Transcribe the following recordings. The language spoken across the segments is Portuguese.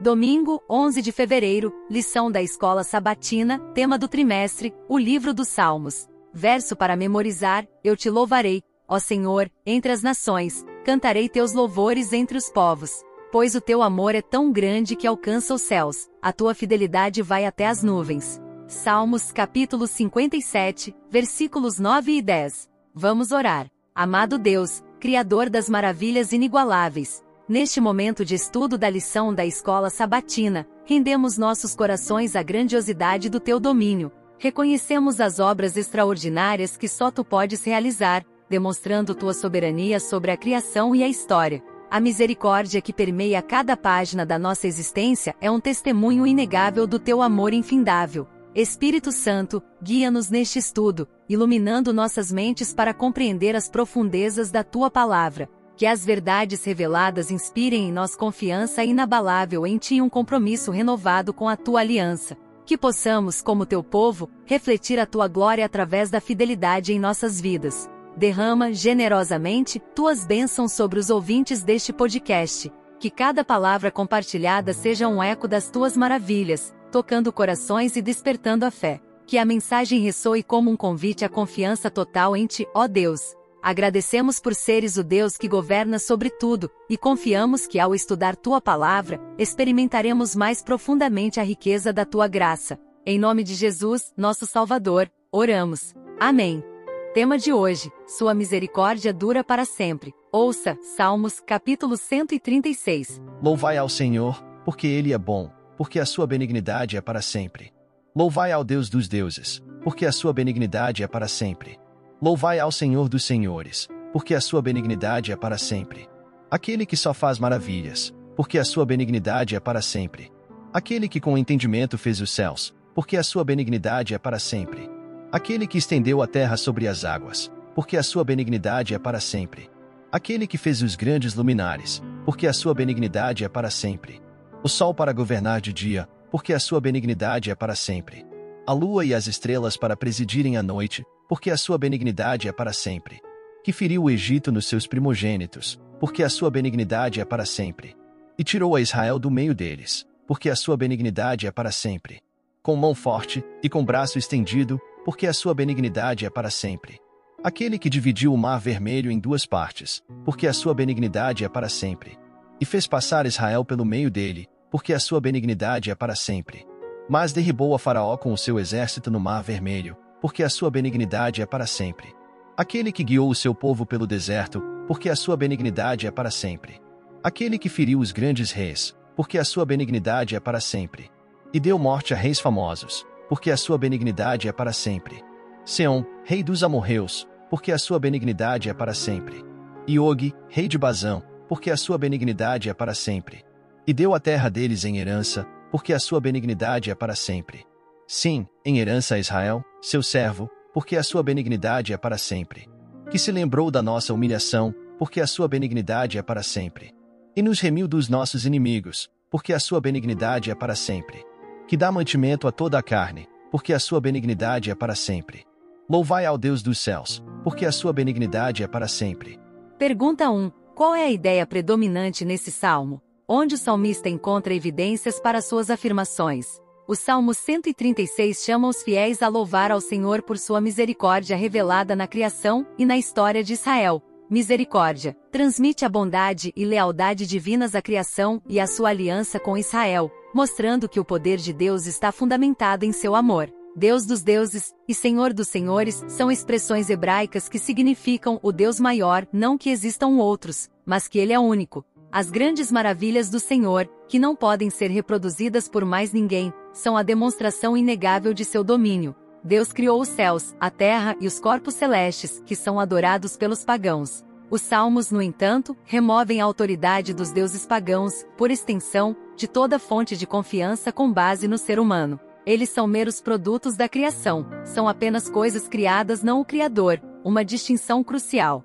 Domingo, 11 de fevereiro, lição da escola sabatina, tema do trimestre, o livro dos Salmos. Verso para memorizar: Eu te louvarei, ó Senhor, entre as nações, cantarei teus louvores entre os povos. Pois o teu amor é tão grande que alcança os céus, a tua fidelidade vai até as nuvens. Salmos capítulo 57, versículos 9 e 10. Vamos orar. Amado Deus, Criador das maravilhas inigualáveis, Neste momento de estudo da lição da escola sabatina, rendemos nossos corações à grandiosidade do teu domínio. Reconhecemos as obras extraordinárias que só tu podes realizar, demonstrando tua soberania sobre a criação e a história. A misericórdia que permeia cada página da nossa existência é um testemunho inegável do teu amor infindável. Espírito Santo, guia-nos neste estudo, iluminando nossas mentes para compreender as profundezas da tua palavra que as verdades reveladas inspirem em nós confiança inabalável em Ti e um compromisso renovado com a Tua aliança. Que possamos, como Teu povo, refletir a Tua glória através da fidelidade em nossas vidas. Derrama generosamente Tuas bênçãos sobre os ouvintes deste podcast. Que cada palavra compartilhada seja um eco das Tuas maravilhas, tocando corações e despertando a fé. Que a mensagem ressoe como um convite à confiança total em Ti, ó Deus Agradecemos por seres o Deus que governa sobre tudo, e confiamos que ao estudar tua palavra, experimentaremos mais profundamente a riqueza da tua graça. Em nome de Jesus, nosso Salvador, oramos. Amém. Tema de hoje: Sua misericórdia dura para sempre. Ouça, Salmos, capítulo 136. Louvai ao Senhor, porque ele é bom, porque a sua benignidade é para sempre. Louvai ao Deus dos deuses, porque a sua benignidade é para sempre. Louvai ao Senhor dos Senhores, porque a sua benignidade é para sempre. Aquele que só faz maravilhas, porque a sua benignidade é para sempre. Aquele que com entendimento fez os céus, porque a sua benignidade é para sempre. Aquele que estendeu a terra sobre as águas, porque a sua benignidade é para sempre. Aquele que fez os grandes luminares, porque a sua benignidade é para sempre. O sol para governar de dia, porque a sua benignidade é para sempre. A lua e as estrelas para presidirem a noite, porque a sua benignidade é para sempre. Que feriu o Egito nos seus primogênitos, porque a sua benignidade é para sempre. E tirou a Israel do meio deles, porque a sua benignidade é para sempre. Com mão forte e com braço estendido, porque a sua benignidade é para sempre. Aquele que dividiu o mar vermelho em duas partes, porque a sua benignidade é para sempre. E fez passar Israel pelo meio dele, porque a sua benignidade é para sempre. Mas derribou a Faraó com o seu exército no mar vermelho, porque a sua benignidade é para sempre. Aquele que guiou o seu povo pelo deserto, porque a sua benignidade é para sempre. Aquele que feriu os grandes reis, porque a sua benignidade é para sempre. E deu morte a reis famosos, porque a sua benignidade é para sempre. Seom, rei dos amorreus, porque a sua benignidade é para sempre. E Og, rei de Bazão, porque a sua benignidade é para sempre. E deu a terra deles em herança, porque a sua benignidade é para sempre. Sim, em herança a Israel, seu servo, porque a sua benignidade é para sempre. Que se lembrou da nossa humilhação, porque a sua benignidade é para sempre. E nos remiu dos nossos inimigos, porque a sua benignidade é para sempre. Que dá mantimento a toda a carne, porque a sua benignidade é para sempre. Louvai ao Deus dos céus, porque a sua benignidade é para sempre. Pergunta 1. Qual é a ideia predominante nesse salmo? Onde o salmista encontra evidências para suas afirmações? O Salmo 136 chama os fiéis a louvar ao Senhor por sua misericórdia revelada na criação e na história de Israel. Misericórdia transmite a bondade e lealdade divinas à criação e à sua aliança com Israel, mostrando que o poder de Deus está fundamentado em seu amor. Deus dos deuses e Senhor dos senhores são expressões hebraicas que significam o Deus maior, não que existam outros, mas que ele é único. As grandes maravilhas do Senhor, que não podem ser reproduzidas por mais ninguém, são a demonstração inegável de seu domínio. Deus criou os céus, a terra e os corpos celestes, que são adorados pelos pagãos. Os salmos, no entanto, removem a autoridade dos deuses pagãos, por extensão, de toda fonte de confiança com base no ser humano. Eles são meros produtos da criação, são apenas coisas criadas, não o Criador, uma distinção crucial.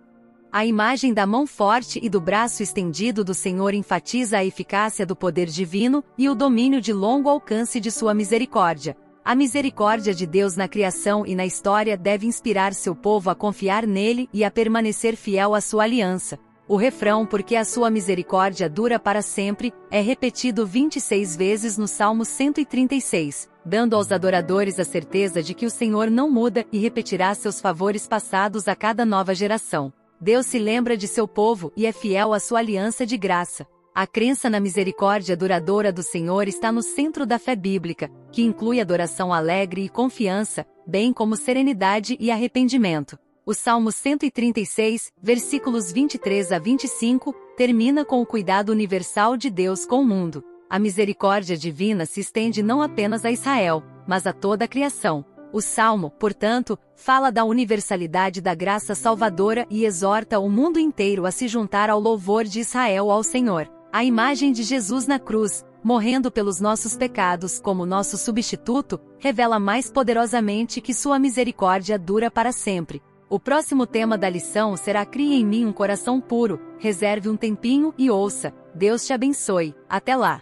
A imagem da mão forte e do braço estendido do Senhor enfatiza a eficácia do poder divino e o domínio de longo alcance de sua misericórdia. A misericórdia de Deus na criação e na história deve inspirar seu povo a confiar nele e a permanecer fiel à sua aliança. O refrão Porque a sua misericórdia dura para sempre é repetido 26 vezes no Salmo 136, dando aos adoradores a certeza de que o Senhor não muda e repetirá seus favores passados a cada nova geração. Deus se lembra de seu povo e é fiel à sua aliança de graça. A crença na misericórdia duradoura do Senhor está no centro da fé bíblica, que inclui adoração alegre e confiança, bem como serenidade e arrependimento. O Salmo 136, versículos 23 a 25, termina com o cuidado universal de Deus com o mundo. A misericórdia divina se estende não apenas a Israel, mas a toda a criação. O Salmo, portanto, fala da universalidade da graça salvadora e exorta o mundo inteiro a se juntar ao louvor de Israel ao Senhor. A imagem de Jesus na cruz, morrendo pelos nossos pecados como nosso substituto, revela mais poderosamente que sua misericórdia dura para sempre. O próximo tema da lição será Crie em mim um coração puro, reserve um tempinho e ouça. Deus te abençoe. Até lá!